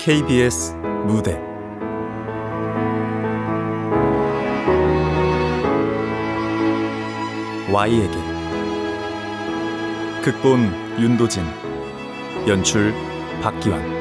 KBS 무대. Y에게. 극본 윤도진. 연출 박기환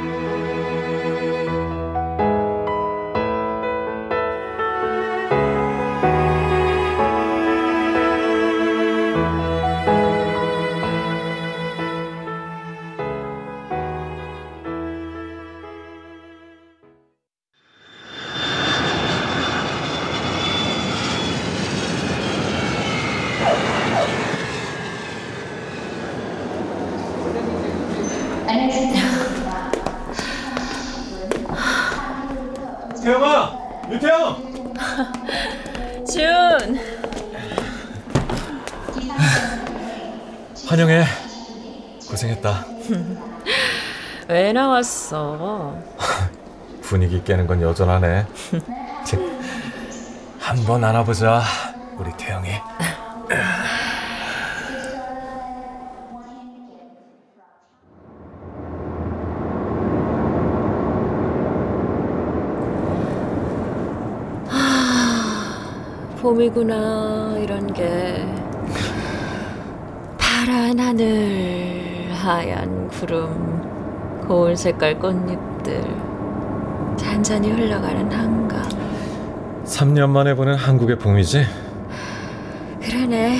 깨는 건 여전하네. 한번 안아보자, 우리 태영이. 봄이구나 이런 게 파란 하늘 하얀 구름 고운 색깔 꽃잎들 잔잔히 흘러가는 한강 3년 만에 보는 한국의 봄이지? 그러네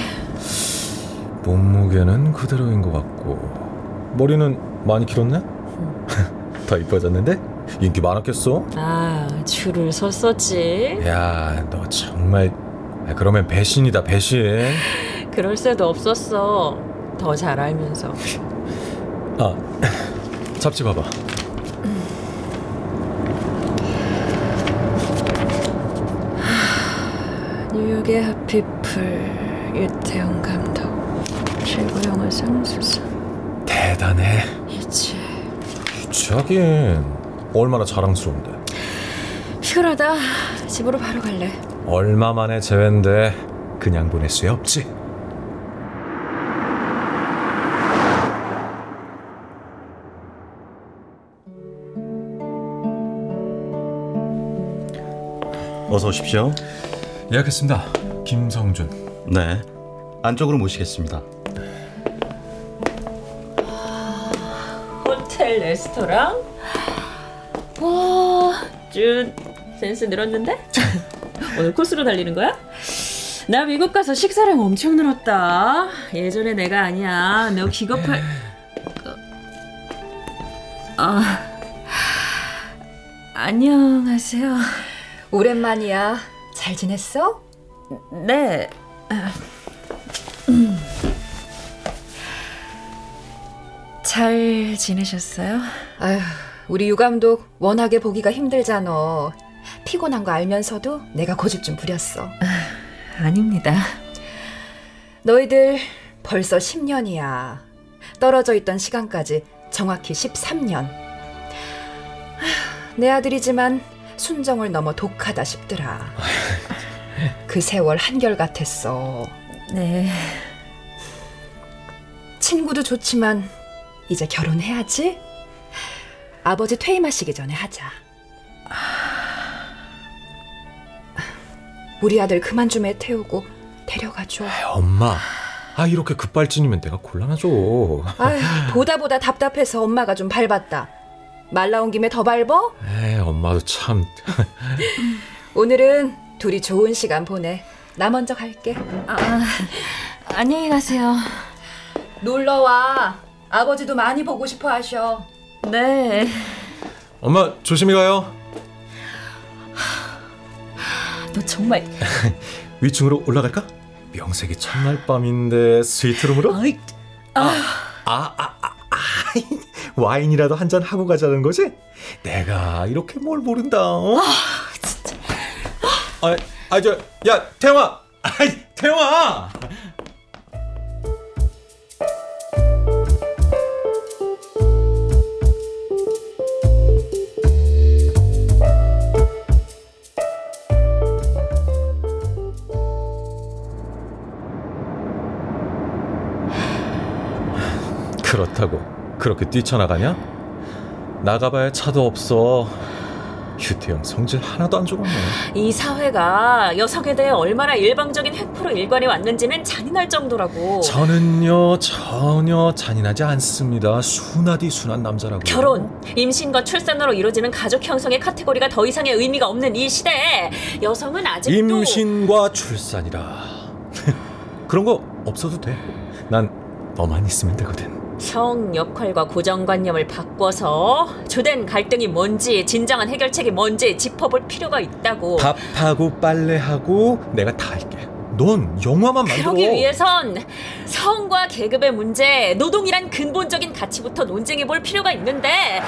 몸무게는 그대로인 것 같고 머리는 많이 길었네? 더 이뻐졌는데? 인기 많았겠어? 아 줄을 섰었지 야, 너 정말 아, 그러면 배신이다 배신. 그럴 새도 없었어 더 잘 알면서 아, 잡지 봐봐. 뉴욕의 하피플 유태영 감독 최고 영화 상 수상 대단해. 이제 유치하긴 얼마나 자랑스러운데. 피곤하다 집으로 바로 갈래 얼마 만에 재회인데 그냥 보낼 수 없지. 어서 오십시오. 예약했습니다. 김성준. 네. 안쪽으로 모시겠습니다. 호텔 레스토랑 와 준 센스 늘었는데 오늘 코스로 달리는 거야? 나 미국 가서 식사량 엄청 늘었다 예전에 내가 아니야 너 기겁할 그, 아 안녕하세요 오랜만이야. 잘 지냈어? 네 잘 지내셨어요? 아휴, 우리 유 감독 워낙에 보기가 힘들잖아. 피곤한 거 알면서도 내가 고집 좀 부렸어. 아닙니다 너희들 벌써 10년이야. 떨어져 있던 시간까지 정확히 13년. 내 아들이지만 순정을 넘어 독하다 싶더라. 그 세월 한결같았어. 네 친구도 좋지만 이제 결혼해야지. 아버지 퇴임하시기 전에 하자. 우리 아들 그만 좀 애 태우고 데려가줘. 엄마. 아 이렇게 급발진이면 내가 곤란하죠. 아휴, 보다 보다 답답해서 엄마가 좀 밟았다. 말 나온 김에 더 밟어? 에이, 엄마도 참. 오늘은 둘이 좋은 시간 보내. 나 먼저 갈게. 아, 안녕히 가세요 놀러 와. 아버지도 많이 보고 싶어 하셔. 네 엄마 조심히 가요. 너 정말 위층으로 올라갈까? 명색이 첫날 밤인데 스위트룸으로? 아이, 아, 아, 아, 아, 와인이라도 한 잔 하고 가자는 거지? 내가 이렇게 뭘 모른다. 어? 아. 아, 아, 저, 야, 태영아! 아, 태영아! 그렇다고 그렇게 뛰쳐나가냐? 나가봐야 차도 없어. 휴태영 성질 하나도 안 좋았네. 이 사회가 여성에 대해 얼마나 일방적인 횡포로 일관해 왔는지는 잔인할 정도라고. 저는요 전혀 잔인하지 않습니다. 순하디 순한 남자라고. 결혼, 임신과 출산으로 이루어지는 가족 형성의 카테고리가 더 이상의 의미가 없는 이 시대에 여성은 아직도 임신과 출산이라. 그런 거 없어도 돼. 난 너만 있으면 되거든. 성 역할과 고정관념을 바꿔서 주된 갈등이 뭔지 진정한 해결책이 뭔지 짚어볼 필요가 있다고. 밥하고 빨래하고 내가 다 할게. 넌 영화만 만들어. 그러기 위해선 성과 계급의 문제, 노동이란 근본적인 가치부터 논쟁해 볼 필요가 있는데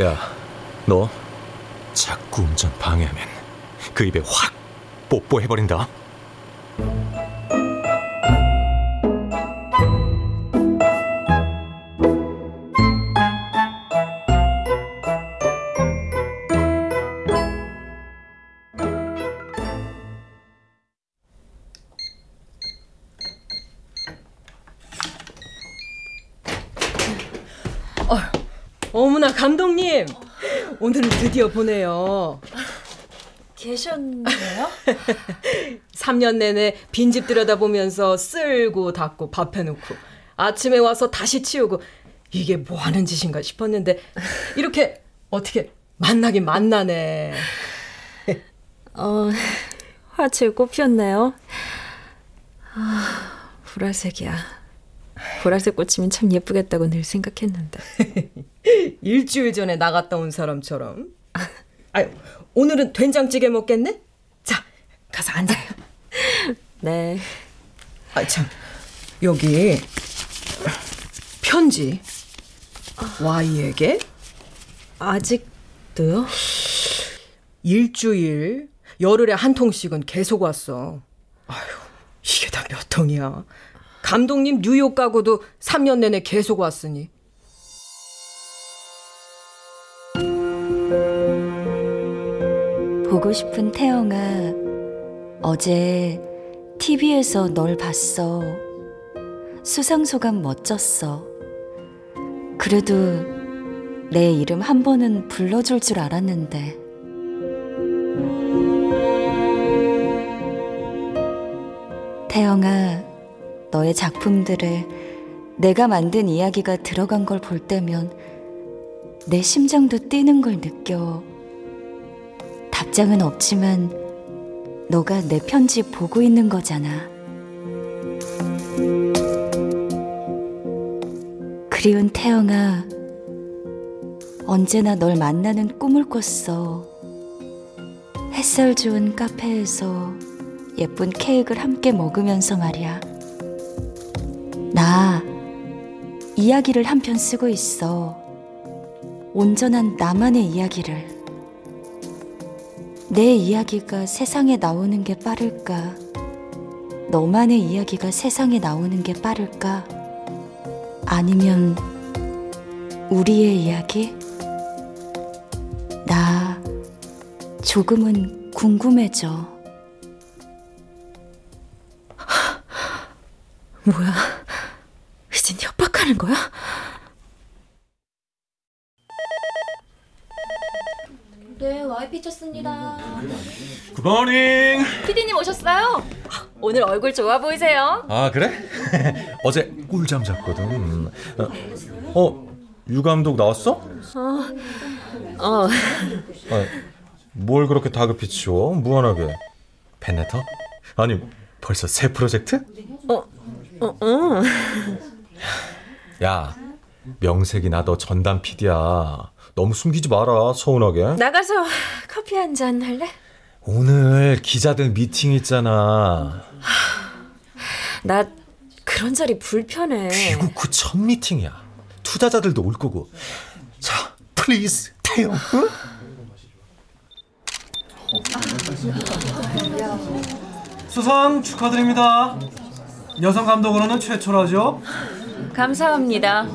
야, 너 자꾸 운전 방해하면 그 입에 확 뽀뽀해버린다. 드디어 보네요 계셨나요? 3년 내내 빈집 들여다보면서 쓸고 닦고 밥 해놓고 아침에 와서 다시 치우고 이게 뭐 하는 짓인가 싶었는데 이렇게 어떻게 만나긴 만나네 어, 화질 꽃피었네요. 아, 보라색이야. 보라색 꽃이면 참 예쁘겠다고 늘 생각했는데. 일주일 전에 나갔다 온 사람처럼 아유 오늘은 된장찌개 먹겠네? 자 가서 앉아요 네. 아 참 여기 편지 Y에게 아직도요? 일주일 열흘에 한 통씩은 계속 왔어. 아휴, 이게 다 몇 통이야. 감독님 뉴욕 가고도 3년 내내 계속 왔으니. 보고 싶은 태영아, 어제 TV에서 널 봤어. 수상소감 멋졌어. 그래도 내 이름 한 번은 불러줄 줄 알았는데. 태영아, 너의 작품들에 내가 만든 이야기가 들어간 걸 볼 때면 내 심장도 뛰는 걸 느껴. 답장은 없지만 너가 내 편지 보고 있는 거잖아. 그리운 태영아, 언제나 널 만나는 꿈을 꿨어. 햇살 좋은 카페에서 예쁜 케이크를 함께 먹으면서 말이야. 나 이야기를 한 편 쓰고 있어. 온전한 나만의 이야기를. 내 이야기가 세상에 나오는 게 빠를까? 너만의 이야기가 세상에 나오는 게 빠를까? 아니면 우리의 이야기? 나 조금은 궁금해져. 뭐야? 이젠 협박하는 거야? 네, 와이피 쳤습니다. 굿모닝. 피디님 오셨어요? 오늘 얼굴 좋아 보이세요? 아 그래? 어제 꿀잠 잤거든. 어, 어, 유 감독 나왔어? 어, 아, 뭘 그렇게 다급히 치워? 무한하게. 팬레터? 아니 벌써 새 프로젝트? 어, 어. 야 명색이 나도 전담 PD야. 너무 숨기지 마라 서운하게. 나가서 커피 한 잔 할래? 오늘 기자들 미팅 있잖아. 나 그런 자리 불편해. 미국 그첫 미팅이야. 투자자들도 올 거고. 자, please 태영. 응? 수상 축하드립니다. 여성 감독으로는 최초라죠. 감사합니다.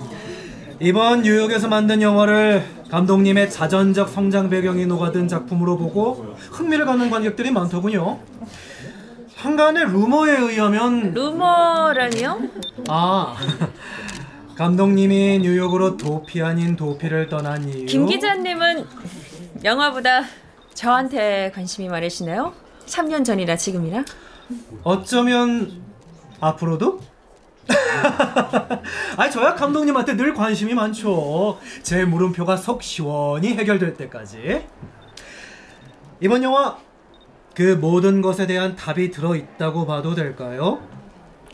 이번 뉴욕에서 만든 영화를 감독님의 자전적 성장 배경이 녹아든 작품으로 보고 흥미를 갖는 관객들이 많더군요. 한간의 루머에 의하면 루머라니요? 아 감독님이 뉴욕으로 도피 아닌 도피를 떠난 이유 김 기자님은 영화보다 저한테 관심이 많으시네요. 3년 전이나 지금이나. 어쩌면 앞으로도? 아니 저야 감독님한테 늘 관심이 많죠. 제 물음표가 속 시원히 해결될 때까지. 이번 영화 그 모든 것에 대한 답이 들어 있다고 봐도 될까요?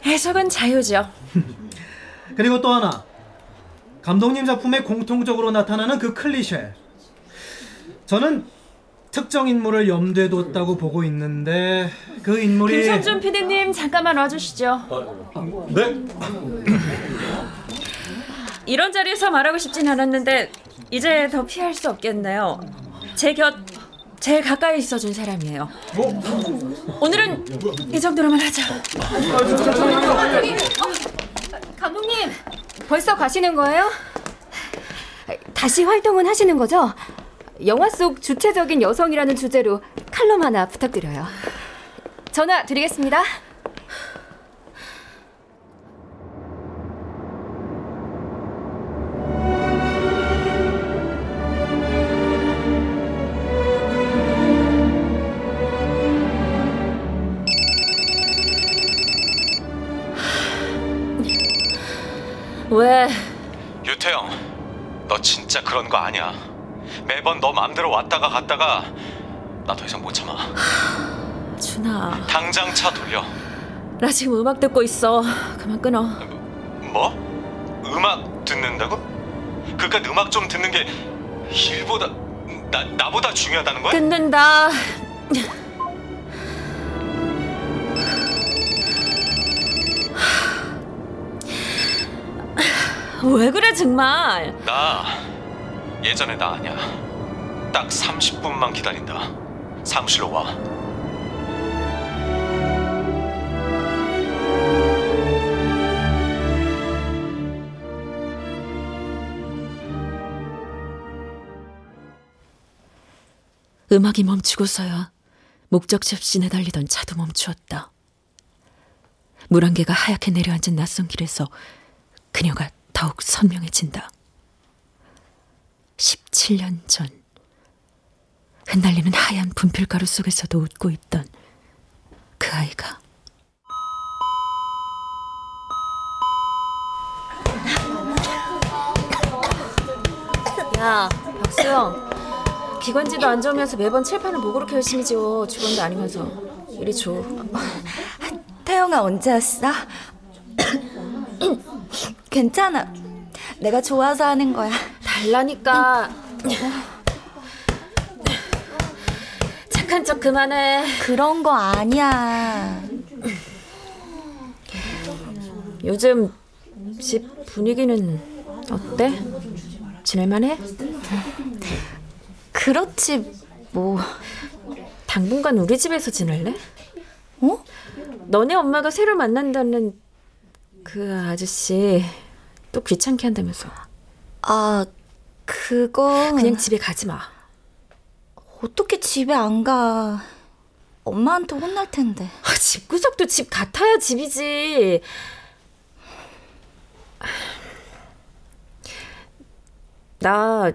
해석은 자유죠. 그리고 또 하나 감독님 작품에 공통적으로 나타나는 그 클리셰. 저는 특정 인물을 염두에 뒀다고 보고 있는데 그 인물이 김선준 PD님 잠깐만 와주시죠. 네? 이런 자리에서 말하고 싶진 않았는데 이제 더 피할 수 없겠네요. 제 곁 제일 가까이 있어준 사람이에요. 오늘은 이 정도로만 하죠. 감독님, 벌써 가시는 거예요? 다시 활동은 하시는 거죠? 영화 속 주체적인 여성이라는 주제로 칼럼 하나 부탁드려요. 전화 드리겠습니다. 왜? 유태영, 너 진짜 그런 거 아니야. 매번 너 맘대로 왔다가 갔다가 나 더 이상 못 참아. 준아, 당장 차 돌려. 나 지금 음악 듣고 있어. 그만 끊어. 뭐? 음악 듣는다고? 그깟 음악 좀 듣는 게 일보다 나 나보다 중요하다는 거야? 듣는다. 왜 그래 정말? 나 예전에 나 아니야. 딱 30분만 기다린다. 사무실로 와. 음악이 멈추고서야 목적지 없이 내달리던 차도 멈추었다. 물한 개가 하얗게 내려앉은 낯선 길에서 그녀가 더욱 선명해진다. 17년 전 흩날리는 하얀 분필가루 속에서도 웃고 있던 그 아이가 야 박수영 기관지도 안 좋으면서 매번 칠판을 뭐 그렇게 열심히 지워 주번도 아니면서 이리 줘 태영아 언제 왔어? 괜찮아. 내가 좋아서 하는 거야. 달라니까 착한 척 그만해 그런 거 아니야. 요즘 집 분위기는 어때? 지낼만해? 그렇지 뭐. 당분간 우리 집에서 지낼래? 어? 너네 엄마가 새로 만난다는 그 아저씨 또 귀찮게 한다면서 아 그거 그냥 집에 가지 마 어떻게 집에 안 가? 엄마한테 혼날 텐데. 아, 집구석도 집 같아야 집이지. 나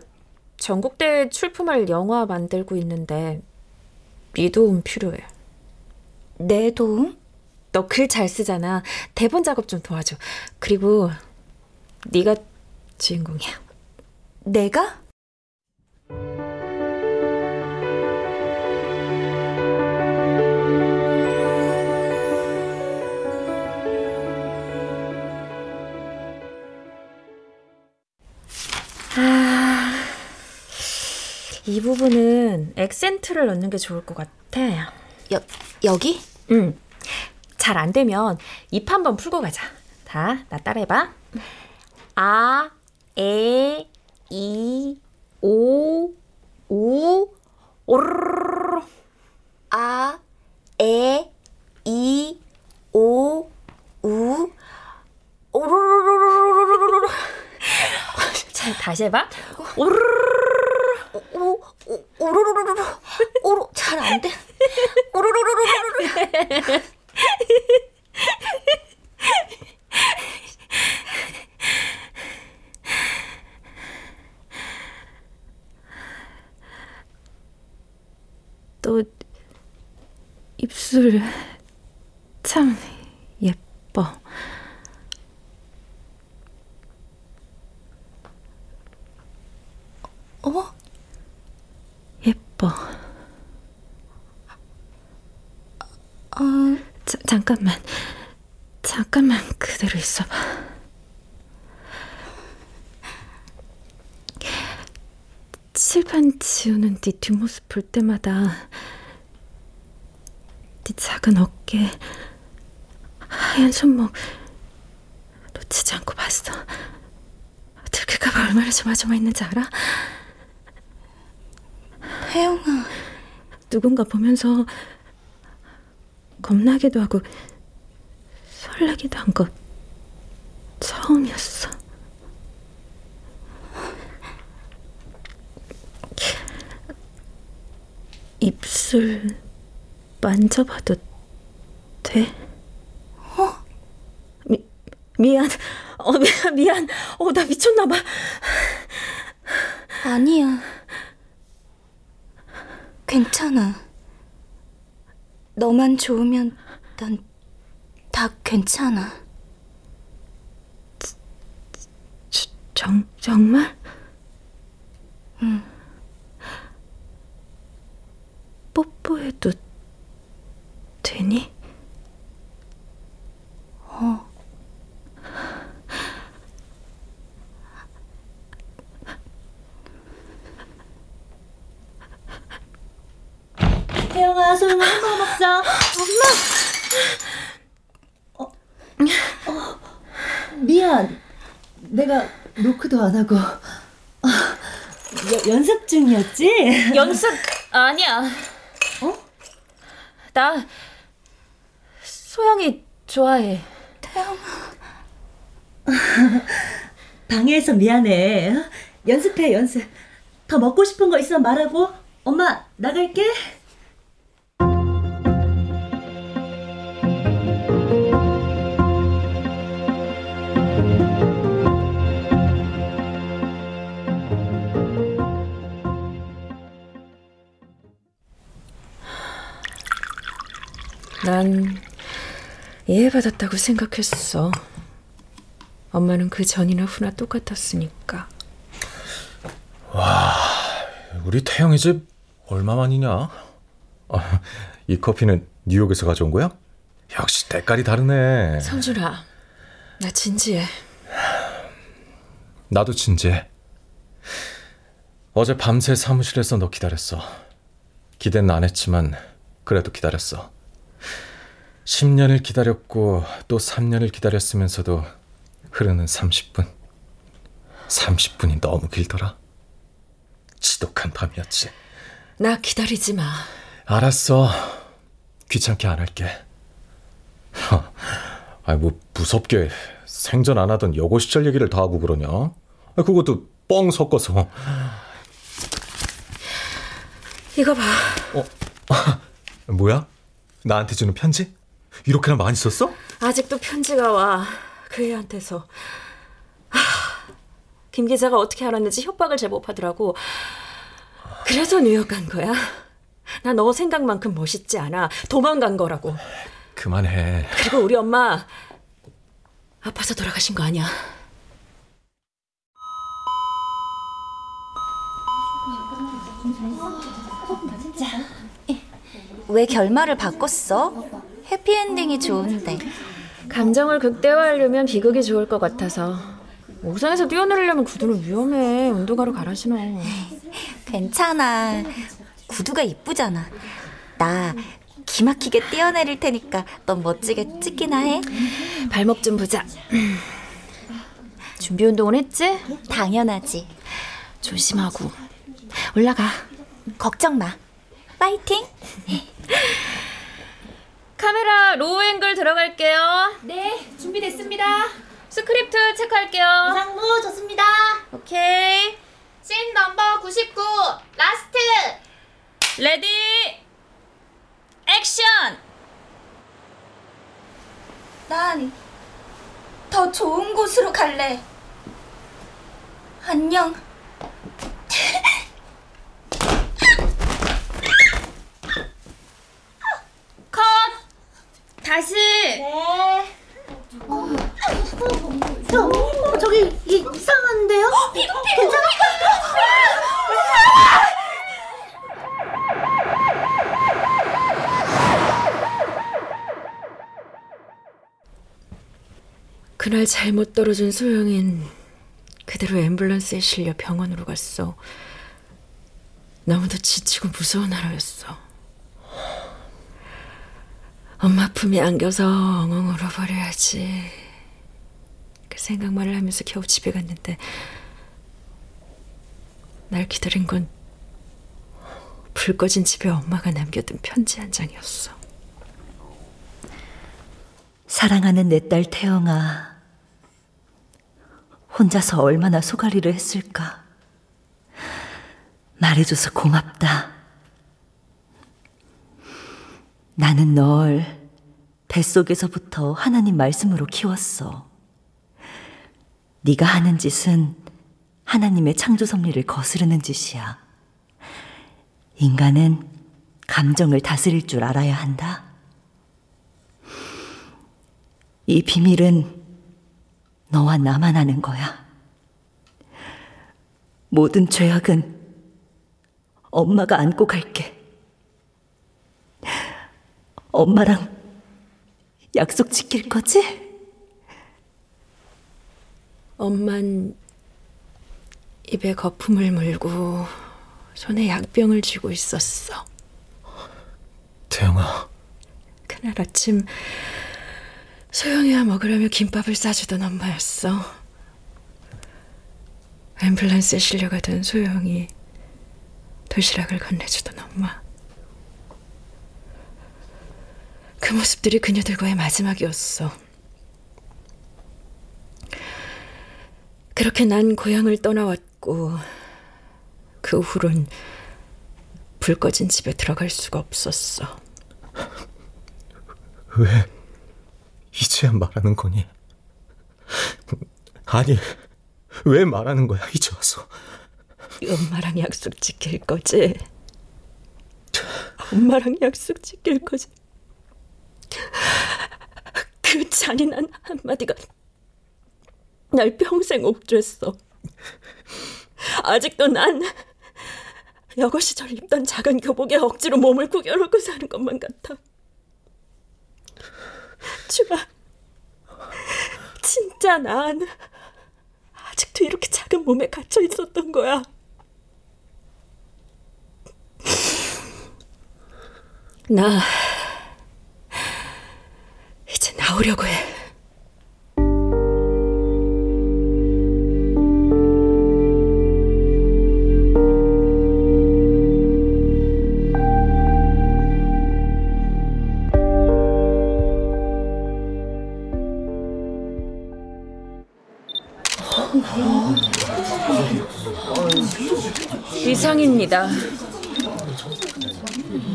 전국대 출품할 영화 만들고 있는데 네 도움 필요해. 내 도움? 너 글 잘 쓰잖아. 대본 작업 좀 도와줘. 그리고 네가 주인공이야. 내가? 이 부분은 액센트를 넣는 게 좋을 것 같아. 여 여기? 응. 잘 안 되면 입 한번 풀고 가자. 다, 나 따라해봐. 아, 에, 이, 오, 우, 오르르르르. 아, 에, 이, 오, 우. 오르르르르르르르. 자, 다시 해봐. 오르르르르. 오, 오, 오로로로로. 오로 잘안 돼. 오로로로로로. 너 입술 참 예뻐. 어? 예뻐. 아, 자, 잠깐만. 잠깐만 그대로 있어봐. 칠판 지우는 네 뒷모습 볼 때마다 네 작은 어깨, 하얀 손목 놓치지 않고 봤어. 들킬까봐 얼마나 조마조마했는지 알아? 혜영아. 누군가 보면서 겁나기도 하고 설레기도 한 것 처음이었어. 입술 만져봐도 돼? 어? 미, 미안. 어, 미안, 미안. 어, 나 미쳤나봐. 아니야. 괜찮아. 너만 좋으면 난 다 괜찮아. 정, 정말? 응. 뽀뽀해도 되니? 어. 혜영아, 소영아, 햄버거 먹자. 엄마! 어, 어, 미안. 내가 노크도 안 하고. 어, 여, 연습 중이었지? 연습 아니야. 어? 나 소영이 좋아해. 방해해서 미안해. 연습해, 연습. 더 먹고 싶은 거 있으면 말하고. 엄마, 나갈게. 난 이해받았다고 생각했어. 엄마는 그 전이나 후나 똑같았으니까. 우리 태영이 집 얼마만이냐? 아, 이 커피는 뉴욕에서 가져온 거야? 역시 때깔이 다르네. 성준아, 나 진지해. 나도 진지해. 어제 밤새 사무실에서 너 기다렸어. 기대는 안 했지만 그래도 기다렸어. 10년을 기다렸고 또 3년을 기다렸으면서도 흐르는 30분. 30분이 너무 길더라. 지독한 밤이었지. 나 기다리지 마. 알았어. 귀찮게 안 할게. 아이 뭐 무섭게 생전 안 하던 여고 시절 얘기를 다 하고 그러냐? 아, 그것도 뻥 섞어서. 이거 봐. 뭐야? 나한테 주는 편지? 이렇게나 많이 썼어? 아직도 편지가 와. 그 애한테서. 하, 김 기자가 어떻게 알았는지 협박을 제법 하더라고. 그래서 뉴욕 간 거야. 나 너 생각만큼 멋있지 않아. 도망간 거라고. 그만해. 그리고 우리 엄마 아파서 돌아가신 거 아니야. 왜 결말을 바꿨어? 해피엔딩이 좋은데. 감정을 극대화하려면 비극이 좋을 것 같아서. 옥상에서 뛰어내리려면 구두는 위험해. 운동화로 갈아 신어. 괜찮아. 구두가 이쁘잖아. 나 기막히게 뛰어내릴 테니까 넌 멋지게 찍기나 해. 발목 좀 보자. 준비 운동은 했지? 당연하지. 조심하고. 올라가. 걱정 마. 파이팅! 카메라 low angle 들어갈게요. 네, 준비됐습니다. 스크립트 체크할게요. 상무 좋습니다. 오케이. Scene number 99, last! Ready. 액션. 난 더 좋은 곳으로 갈래. 안녕. 아가씨. 저, 어, 저기 이, 이상한데요? 괜찮아? 그날 잘못 떨어진 소영인 그대로 앰뷸런스에 실려 병원으로 갔어. 너무도 지치고 무서운 하루였어. 엄마 품에 안겨서 엉엉 울어버려야지. 그 생각만을 하면서 겨우 집에 갔는데 날 기다린 건 불 꺼진 집에 엄마가 남겨둔 편지 한 장이었어. 사랑하는 내 딸 태영아. 혼자서 얼마나 소가리를 했을까. 말해줘서 고맙다. 나는 널 뱃속에서부터 하나님 말씀으로 키웠어. 네가 하는 짓은 하나님의 창조 섭리를 거스르는 짓이야. 인간은 감정을 다스릴 줄 알아야 한다. 이 비밀은 너와 나만 아는 거야. 모든 죄악은 엄마가 안고 갈게. 엄마랑 약속 지킬 거지? 엄만 입에 거품을 물고 손에 약병을 쥐고 있었어. 태영아, 그날 아침 소영이와 먹으려며 김밥을 싸주던 엄마였어. 앰뷸런스에 실려가던 소영이 도시락을 건네주던 엄마. 그 모습들이 그녀들과의 마지막이었어. 그렇게 난 고향을 떠나왔고 그 후론 불 꺼진 집에 들어갈 수가 없었어. 왜 이제야 말하는 거니? 아니, 왜 말하는 거야, 이제 와서? 엄마랑 약속 지킬 거지? 엄마랑 약속 지킬 거지? 그 잔인한 한마디가 날 평생 옥죄했어. 아직도 난 여고 시절 입던 작은 교복에 억지로 몸을 구겨놓고 사는 것만 같아. 주아, 진짜 난 아직도 이렇게 작은 몸에 갇혀 있었던 거야. 나 나오려고 해. 이상입니다.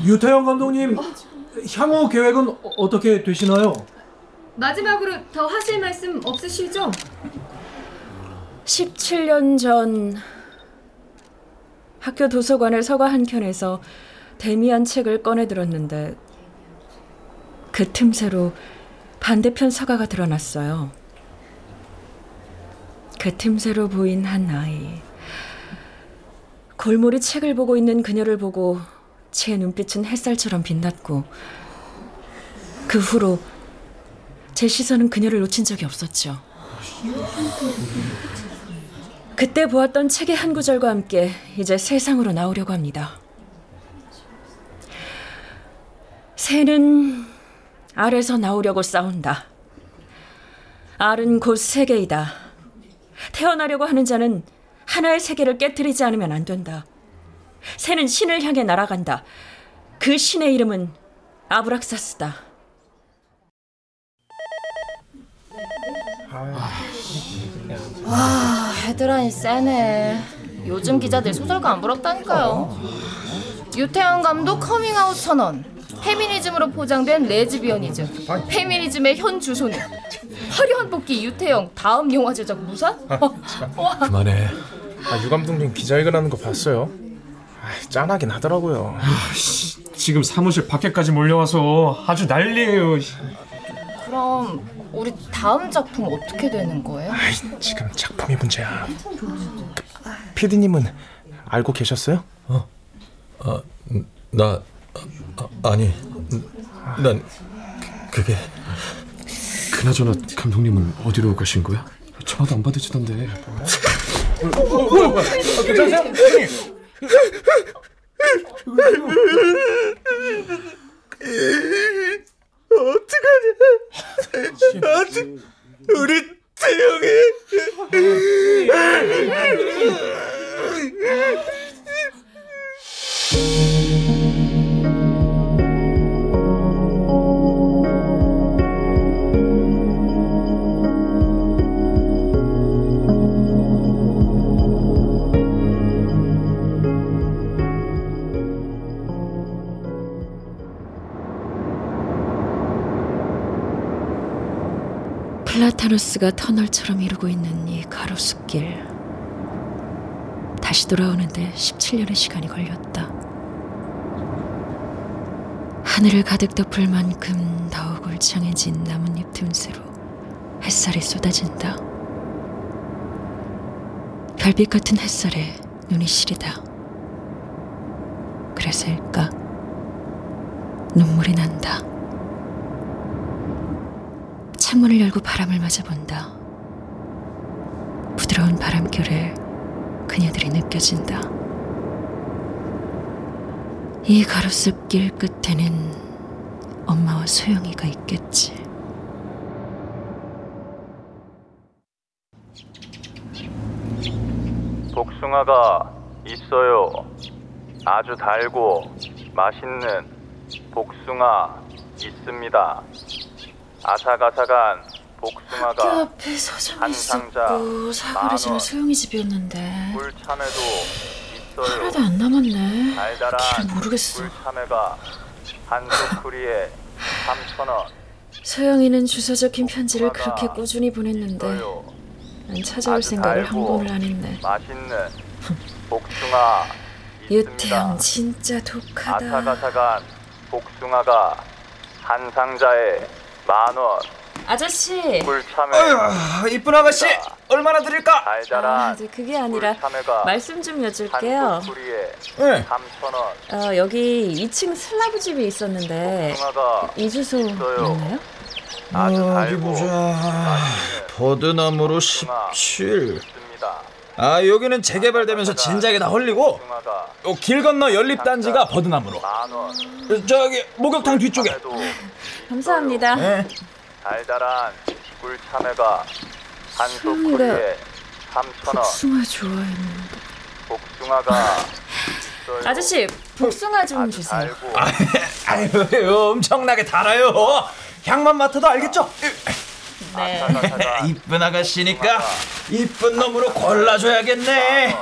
유태영 감독님 향후 계획은 어- 어떻게 되시나요? 마지막으로 더 하실 말씀 없으시죠? 17년 전 학교 도서관의 서가 한 켠에서 데미안 책을 꺼내 들었는데 그 틈새로 반대편 서가가 드러났어요. 그 틈새로 보인 한 아이. 골몰이 책을 보고 있는 그녀를 보고 제 눈빛은 햇살처럼 빛났고 그 후로 제 시선은 그녀를 놓친 적이 없었죠. 그때 보았던 책의 한 구절과 함께 이제 세상으로 나오려고 합니다. 새는 알에서 나오려고 싸운다. 알은 곧 세계이다. 태어나려고 하는 자는 하나의 세계를 깨뜨리지 않으면 안 된다. 새는 신을 향해 날아간다. 그 신의 이름은 아브락사스다. 와, 헤드라인 세네. 요즘 기자들 소설가 안 부럽다니까요. 유태현 감독 커밍아웃 선언. 페미니즘으로 포장된 레즈비언이즘. 페미니즘의 현 주소는 화려한 뽑기 유태영 다음 영화 제작 무산? 그만해. 아, 유 감독님 기자회견하는 거 봤어요? 아, 짠하긴 하더라고요. 지금 사무실 밖에까지 몰려와서 아주 난리예요. 그럼 우리 다음 작품 어떻게 되는 거예요? 아이, 지금 작품이 문제야. 피디님은 알고 계셨어요? 아, 나 아, 아니 난 그게 그나저나 감독님은 어디로 가신 거야? 전화도 안 받으시던데. 어떡하냐? 어떡 우리 태영이 플라타누스가 터널처럼 이루고 있는 이 가로수길. 다시 돌아오는데 17년의 시간이 걸렸다. 하늘을 가득 덮을 만큼 더욱 울창해진 나뭇잎 틈새로 햇살이 쏟아진다. 별빛 같은 햇살에 눈이 시리다. 그래서일까? 눈물이 난다. 창문을 열고 바람을 맞아본다. 부드러운 바람결에 그녀들이 느껴진다. 이 가로수길 끝에는 엄마와 소영이가 있겠지. 복숭아가 있어요. 아주 달고 맛있는 복숭아 있습니다. 학교 복숭아가 앞에 서점이 한 상자 있었고 사거리 지나 원. 소영이 집이었는데 꿀참외도 있어요. 하나도 안 남았네. 달달한 길을 모르겠어. 꿀참외가 한 소쿠리에 3,000원. 소영이는 주소 적힌 편지를 그렇게 꾸준히 보냈는데 난 찾아올 생각을 한 번을 안 했네. 맛있는 복숭아 유태양 진짜 독하다. 아삭아삭한 복숭아가 한 상자에 만 원. 아저씨. 꿀참외. 아유, 이쁜 아가씨 얼마나 드릴까? 아, 네, 그게 아니라 말씀 좀 여쭐게요. 네. 3,000원. 어, 여기 2층 슬라브 집이 있었는데 이 주소 맞나요? 어디 보자. 버드나무로 17. 아 여기는 재개발되면서 진작에 다 헐리고 요길 건너 연립 단지가 버드나무로 저기 목욕탕 뒤쪽에 감사합니다. 네. 달달한 꿀 참외가 한 소영이가 소쿠리에 3,000원. 복숭아 좋아했는데. 복숭아가. 아저씨 복숭아 좀 주세요. 아유 엄청나게 달아요. 향만 맡아도 알겠죠? 네. 이쁜 아가씨니까 이쁜 놈으로 골라줘야겠네.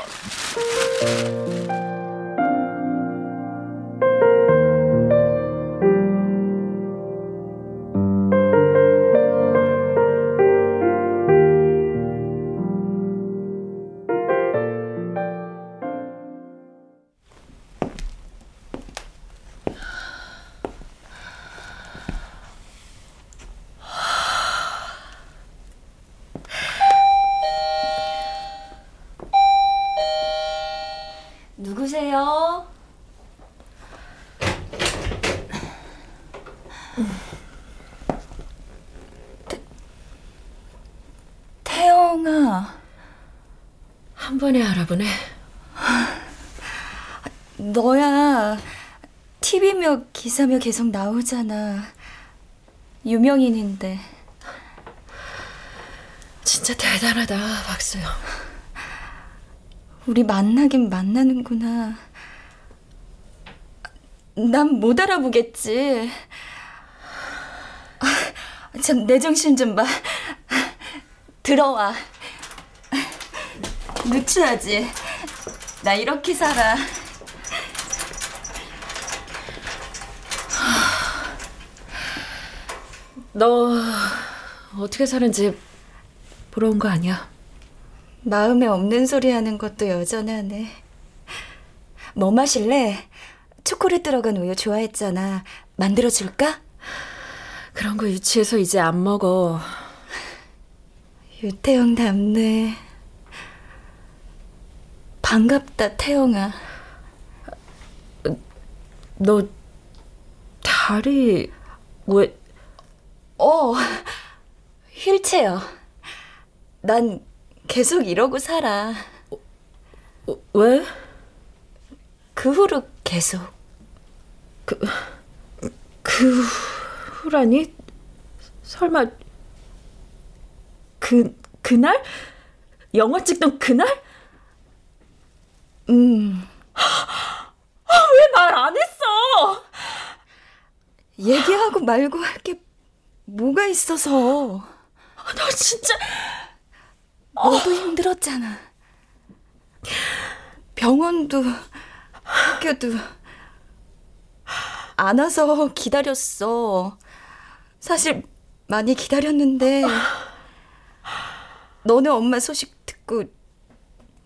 한 번에 알아보네. 너야 TV며 기사며 계속 나오잖아. 유명인인데. 진짜 대단하다, 박소영. 우리 만나긴 만나는구나. 난 못 알아보겠지. 아, 참, 내 정신 좀 봐. 들어와. 누추하지? 나 이렇게 살아. 너 어떻게 사는지 보러 온 거 아니야? 마음에 없는 소리 하는 것도 여전하네. 뭐 마실래? 초콜릿 들어간 우유 좋아했잖아. 만들어 줄까? 그런 거 유치해서 이제 안 먹어. 유태영 닮네. 반갑다, 태영아. 너 다리 왜? 어, 휠체어. 난 계속 이러고 살아. 어, 왜? 그 후로 계속. 그, 그 후라니? 설마 그 그날? 영화 찍던 그날? 음. 왜말 안 했어? 얘기하고 말고 할 게 뭐가 있어서. 너 진짜. 너도 힘들었잖아. 병원도 학교도 안 와서 기다렸어. 사실 많이 기다렸는데 너네 엄마 소식 듣고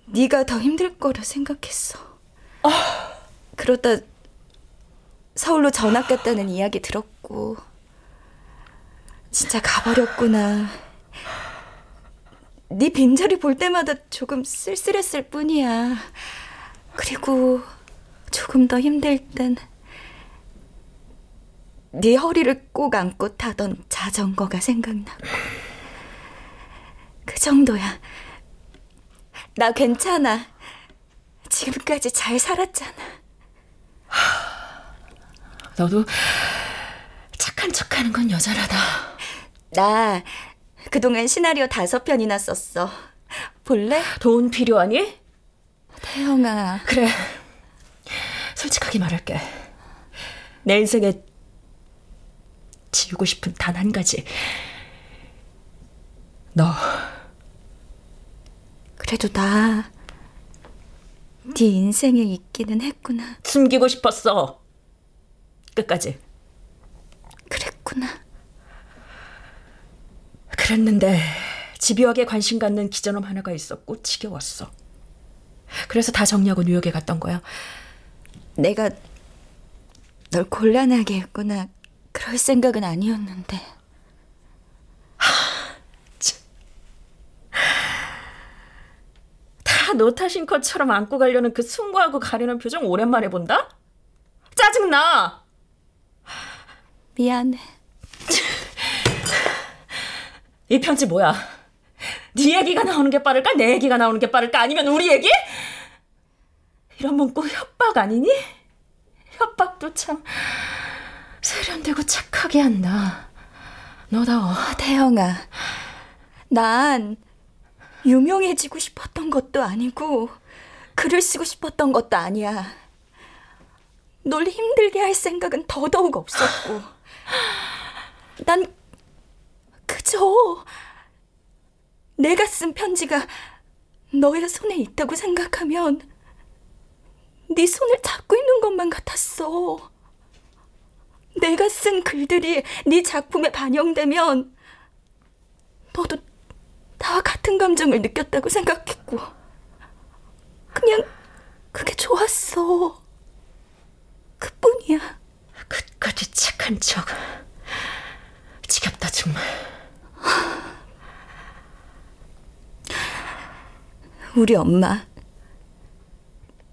네가 더 힘들 거라 생각했어. 그러다 서울로 전학 갔다는 이야기 들었고 진짜 가버렸구나. 네 빈자리 볼 때마다 조금 쓸쓸했을 뿐이야. 그리고 조금 더 힘들 땐 네 허리를 꼭 안고 타던 자전거가 생각나고. 그 정도야. 나 괜찮아. 지금까지 잘 살았잖아. 너도 착한 척 하는 건 여자라다. 나 그동안 시나리오 다섯 편이나 썼어. 볼래? 돈 필요하니? 태영아. 그래. 솔직하게 말할게. 내 인생에 지우고 싶은 단 한 가지. 너. 그래도 나, 네 인생에 있기는 했구나. 숨기고 싶었어. 끝까지. 그랬구나. 그랬는데 집요하게 관심 갖는 기자놈 하나가 있었고 지겨웠어. 그래서 다 정리하고 뉴욕에 갔던 거야. 내가 널 곤란하게 했구나. 그럴 생각은 아니었는데. 탓인 것처럼 안고 가려는 그 숭고하고 가려는 표정 오랜만에 본다? 짜증나! 미안해. 이 편지 뭐야? 네 얘기가 나오는 게 빠를까? 내 얘기가 나오는 게 빠를까? 아니면 우리 얘기? 이런 문구 협박 아니니? 협박도 참 세련되고 착하게 한다. 너다워. 태영아, 난 유명해지고 싶었던 것도 아니고 글을 쓰고 싶었던 것도 아니야. 널 힘들게 할 생각은 더더욱 없었고 난 그저 내가 쓴 편지가 너의 손에 있다고 생각하면 네 손을 잡고 있는 것만 같았어. 내가 쓴 글들이 네 작품에 반영되면 너도 나와 같은 감정을 느꼈다고 생각했고 그냥 그게 좋았어. 그뿐이야. 끝까지 착한 척. 지겹다 정말. 우리 엄마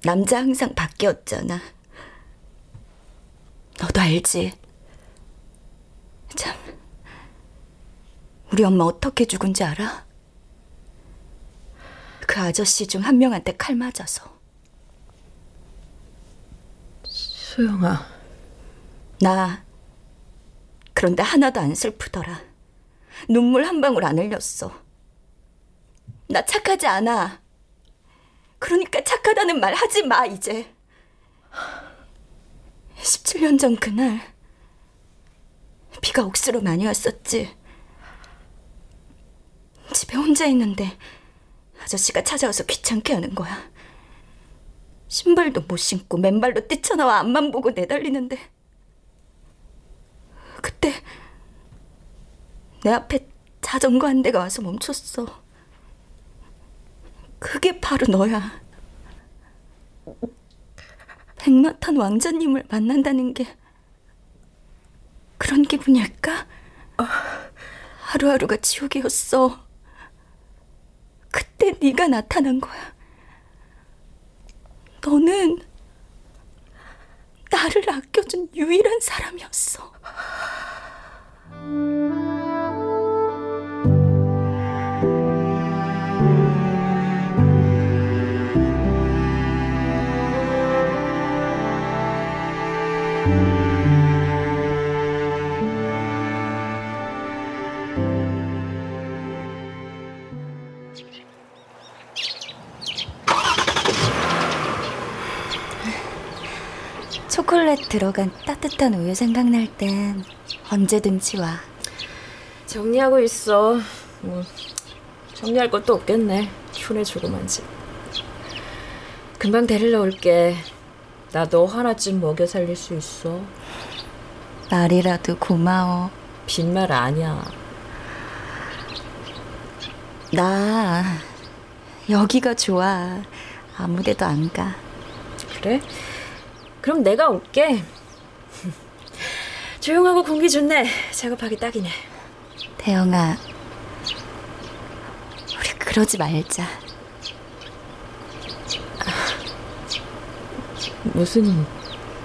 남자 항상 바뀌었잖아. 너도 알지? 참, 우리 엄마 어떻게 죽은지 알아? 그 아저씨 중 한 명한테 칼 맞아서. 소영아. 나, 그런데 하나도 안 슬프더라. 눈물 한 방울 안 흘렸어. 나 착하지 않아. 그러니까 착하다는 말 하지 마, 이제. 17년 전 그날, 비가 억수로 많이 왔었지. 집에 혼자 있는데 아저씨가 찾아와서 귀찮게 하는 거야. 신발도 못 신고 맨발로 뛰쳐나와 앞만 보고 내달리는데 그때 내 앞에 자전거 한 대가 와서 멈췄어. 그게 바로 너야. 백마탄 왕자님을 만난다는 게 그런 기분일까? 하루하루가 지옥이었어. 그때 네가 나타난 거야. 너는 나를 아껴준 유일한 사람이었어. 들어간 따뜻한 우유 생각날 땐 언제든지 와. 정리하고 있어. 뭐 정리할 것도 없겠네. 흉내 조그만 집. 금방 데리러 올게. 나 너 하나쯤 먹여 살릴 수 있어. 말이라도 고마워. 빈말 아니야. 나 여기가 좋아. 아무데도 안 가. 그래? 그럼 내가 올게. 조용하고 공기 좋네. 작업하기 딱이네. 태영아, 우리 그러지 말자. 무슨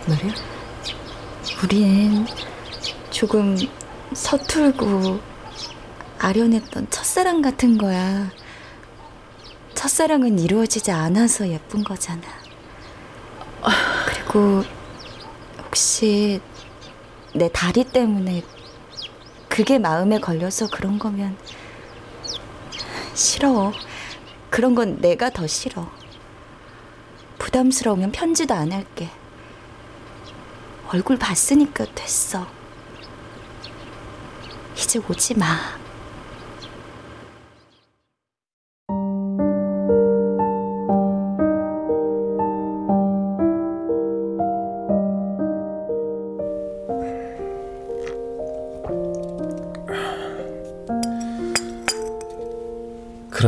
말이야? 우린 조금 서툴고 아련했던 첫사랑 같은 거야. 첫사랑은 이루어지지 않아서 예쁜 거잖아. 그리고 혹시 내 다리 때문에 그게 마음에 걸려서 그런 거면 싫어. 그런 건 내가 더 싫어. 부담스러우면 편지도 안 할게. 얼굴 봤으니까 됐어. 이제 오지 마.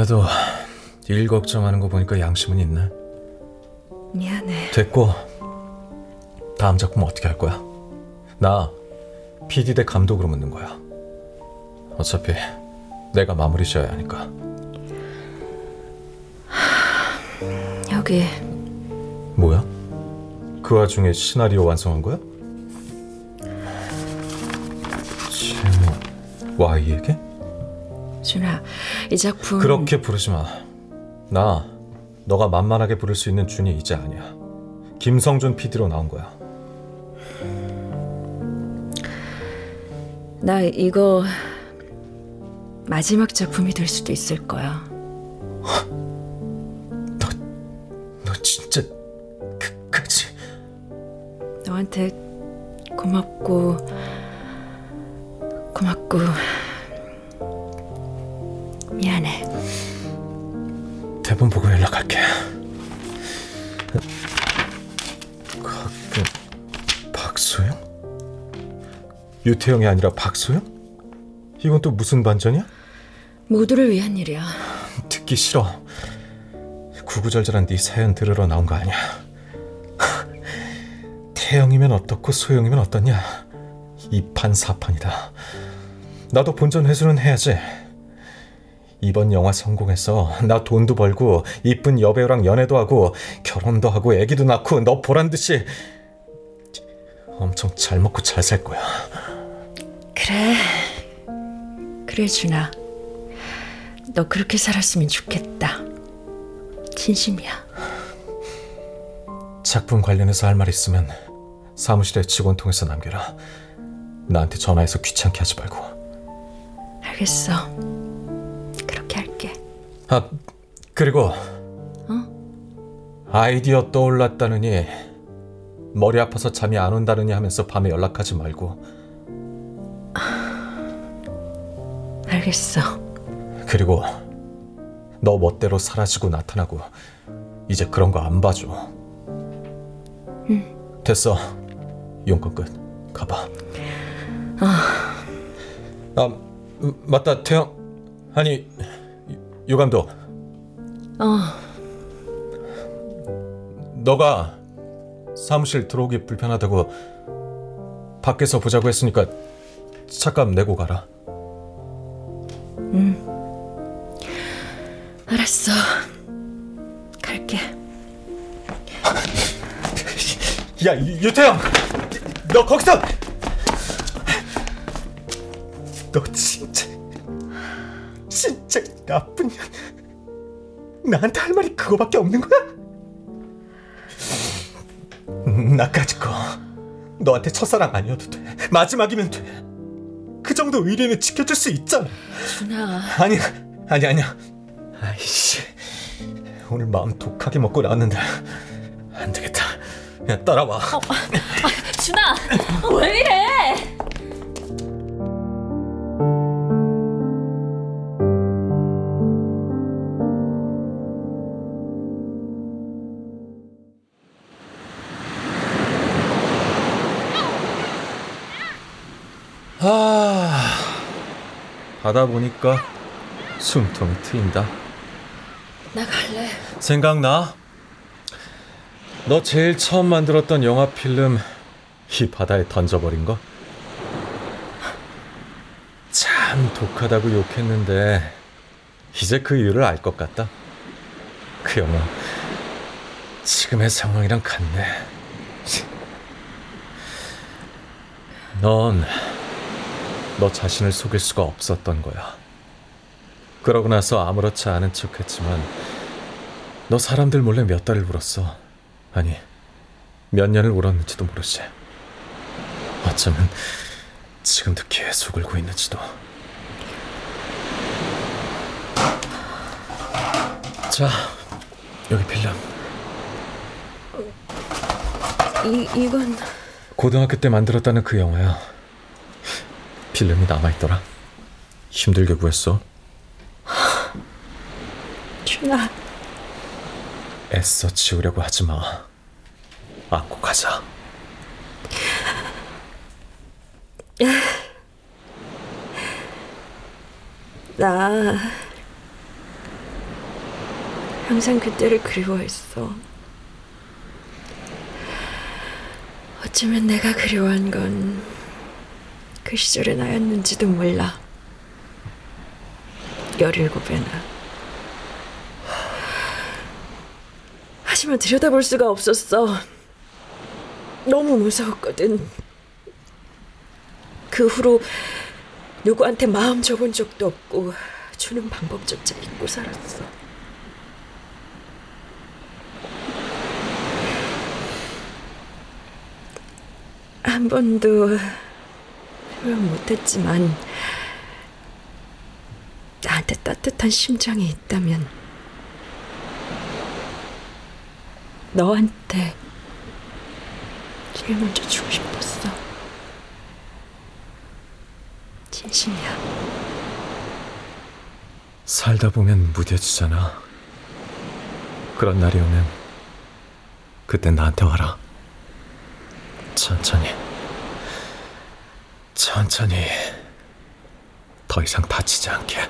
그래도 일 걱정하는 거 보니까 양심은 있네. 미안해. 됐고 다음 작품 어떻게 할 거야? 나 PD 대 감독으로 묻는 거야. 어차피 내가 마무리 지어야 하니까. 여기 뭐야? 그 와중에 시나리오 완성한 거야? 제목 Y에게? 준아, 이 작품 그렇게 부르지 마. 나 너가 만만하게 부를 수 있는 준이 이제 아니야. 김성준 PD로 나온 거야. 나 이거 마지막 작품이 될 수도 있을 거야. 너 진짜 끝까지 너한테 고맙고 고맙고 대본 보고 연락할게. 가끔 박소영? 유태영이 아니라 박소영? 이건 또 무슨 반전이야? 모두를 위한 일이야. 듣기 싫어. 구구절절한 네 사연 들으러 나온 거 아니야. 태영이면 어떻고 소영이면 어떻냐. 이판사판이다. 나도 본전 회수는 해야지. 이번 영화 성공해서 나 돈도 벌고 이쁜 여배우랑 연애도 하고 결혼도 하고 애기도 낳고 너 보란 듯이 엄청 잘 먹고 잘 살 거야. 그래. 그래 준아. 너 그렇게 살았으면 좋겠다. 진심이야. 작품 관련해서 할 말 있으면 사무실에 직원 통해서 남겨라. 나한테 전화해서 귀찮게 하지 말고. 알겠어. 아 그리고 아이디어 떠올랐다느니 머리 아파서 잠이 안 온다느니 하면서 밤에 연락하지 말고 알겠어. 그리고 너 멋대로 사라지고 나타나고 이제 그런 거 안 봐줘. 응. 됐어. 용건 끝. 가봐. 아, 아 음, 맞다 태영 아니 유- 유 감독 어, 너가 사무실 들어오기 불편하다고 밖에서 보자고 했으니까 차값 내고 가라. 응. 알았어. 갈게. 야, 유- 유태영! 너 거기서! 너 진짜, 진짜 나쁜 년. 나한테 할 말이 그거밖에 없는 거야? 나까짓 거 너한테 첫사랑 아니어도 돼. 마지막이면 돼. 그 정도 의리는 지켜줄 수 있잖아. 준아. 아니야, 아니 아니야. 아이씨, 오늘 마음 독하게 먹고 나왔는데 안 되겠다. 야 따라와. 준아, 왜 이래? 하다 보니까 숨통이 트인다. 나 갈래. 생각나? 너 제일 처음 만들었던 영화 필름 이 바다에 던져버린 거? 참 독하다고 욕했는데 이제 그 이유를 알 것 같다. 그 영화 지금의 상황이랑 같네. 넌 너 자신을 속일 수가 없었던 거야. 그러고 나서 아무렇지 않은 척 했지만 너 사람들 몰래 몇 달을 울었어. 아니 몇 년을 울었는지도 모르지. 어쩌면 지금도 계속 울고 있는지도. 자 여기 필름. 이 이건 고등학교 때 만들었다는 그 영화야. 필름이 남아있더라. 힘들게 구했어. 준아. 애써 지우려고 하지 마. 안고 가자. 나 항상 그때를 그리워했어. 어쩌면 내가 그리워한 건 그 시절의 나였는지도 몰라. 열일곱에나. 하지만 들여다볼 수가 없었어. 너무 무서웠거든. 그 후로 누구한테 마음 줘본 적도 없고 주는 방법조차 잊고 살았어. 한 번도 표현 못했지만 나한테 따뜻한 심장이 있다면 너한테 제일 먼저 주고 싶었어. 진심이야. 살다 보면 무뎌지잖아. 그런 날이 오면 그때 나한테 와라. 천천히. 천천히. 더 이상 다치지 않게.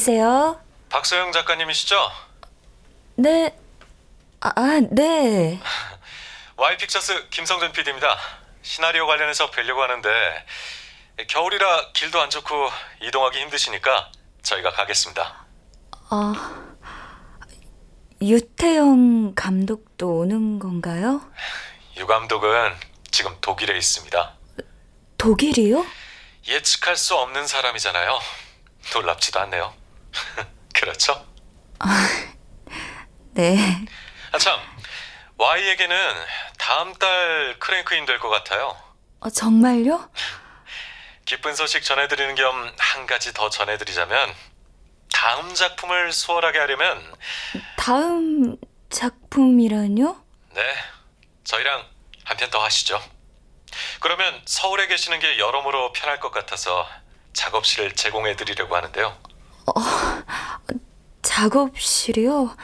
여보세요? 박서영 작가님이시죠? 네. 아, 아, 네. 와이픽처스 김성준 PD입니다. 시나리오 관련해서 뵈려고 하는데 겨울이라 길도 안 좋고 이동하기 힘드시니까 저희가 가겠습니다. 아, 유태영 감독도 오는 건가요? 유 감독은 지금 독일에 있습니다. 독일이요? 예측할 수 없는 사람이잖아요. 놀랍지도 않네요. 그렇죠? 네. 아 참, Y에게는 다음 달 크랭크인 될 것 같아요. 어, 정말요? 기쁜 소식 전해드리는 겸 한 가지 더 전해드리자면 다음 작품을 수월하게 하려면 다음 작품이라뇨? 네 저희랑 한 편 더 하시죠. 그러면 서울에 계시는 게 여러모로 편할 것 같아서 작업실을 제공해 드리려고 하는데요. 작업실이요?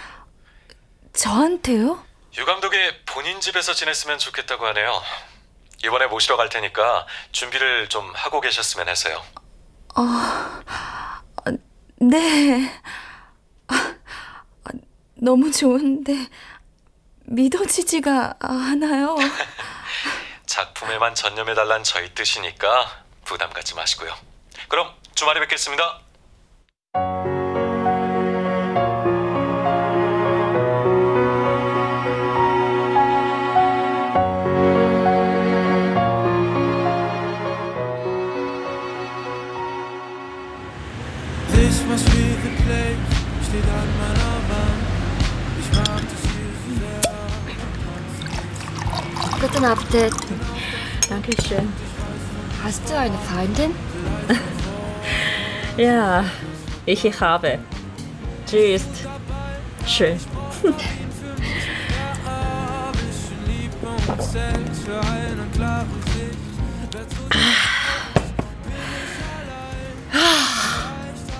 저한테요? 유 감독이 본인 집에서 지냈으면 좋겠다고 하네요. 이번에 모시러 갈 테니까 준비를 좀 하고 계셨으면 해서요. 어, 네. 아, 너무 좋은데 믿어지지가 않아요. 작품에만 전념해달란 저희 뜻이니까 부담 갖지 마시고요. 그럼 주말에 뵙겠습니다. Guten Appetit. Dankeschön. Hast du eine Freundin? Ja, ich habe. Tschüss. Schön.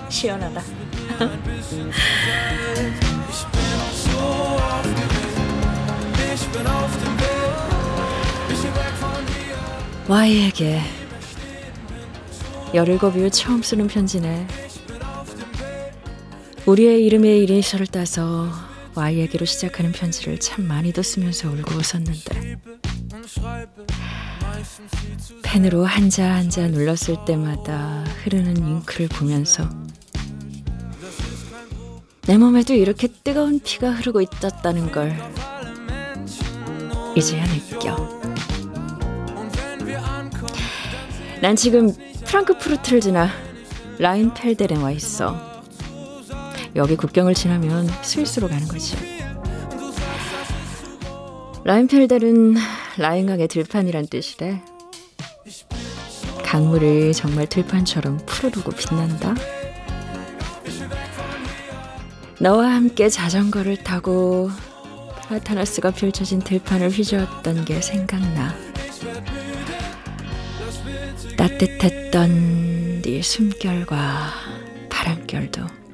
시원하다. 17 이후 처음 쓰는 편지네. 우리의 이름의 이니셜을 따서 Y에게로 시작하는 편지를 참 많이도 쓰면서 울고 웃었는데 펜으로 한자 한자 눌렀을 때마다 흐르는 잉크를 보면서 내 몸에도 이렇게 뜨거운 피가 흐르고 있었다는 걸 이제야 느껴. 난 지금 프랑크푸르트를 지나 라인펠델에 와 있어. 여기 국경을 지나면 스위스로 가는 거지. 라인펠델은 라인강의 들판이란 뜻이래. 강물이 정말 들판처럼 푸르르고 빛난다. 너와 함께 자전거를 타고 플라타너스가 펼쳐진 들판을 휘저었던 게 생각나. 따뜻했던 네 숨결과 바람결도.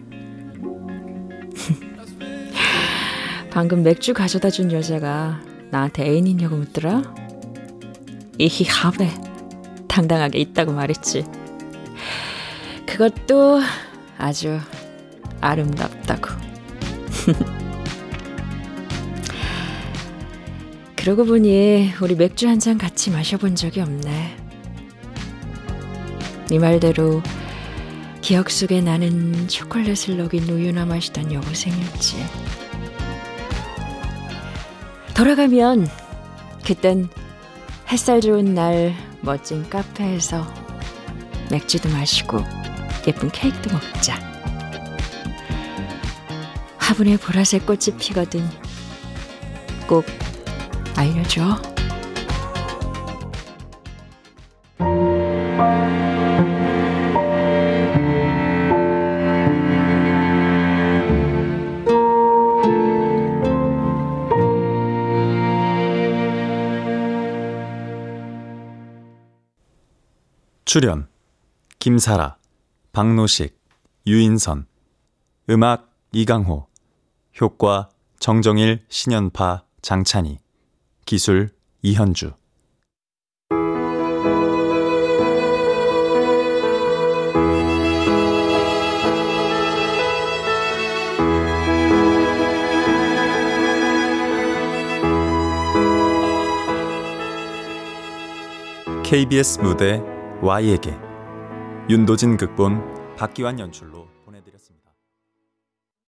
방금 맥주 가져다 준 여자가 나한테 애인 있냐고 묻더라. 이히 합에 당당하게 있다고 말했지. 그것도 아주 아름답다고. 그러고 보니 우리 맥주 한 잔 같이 마셔본 적이 없네. 네 말대로 기억 속에 나는 초콜릿을 녹인 우유나 마시던 여고생이었지. 돌아가면 그땐 햇살 좋은 날 멋진 카페에서 맥주도 마시고 예쁜 케이크도 먹자. 화분에 보라색 꽃이 피거든. 꼭 알려줘. 출연 김사라, 박노식, 유인선 음악 이강호 효과 정정일, 신연파, 장찬희 기술 이현주. KBS 무대 Y에게. 윤도진 극본 박기환 연출로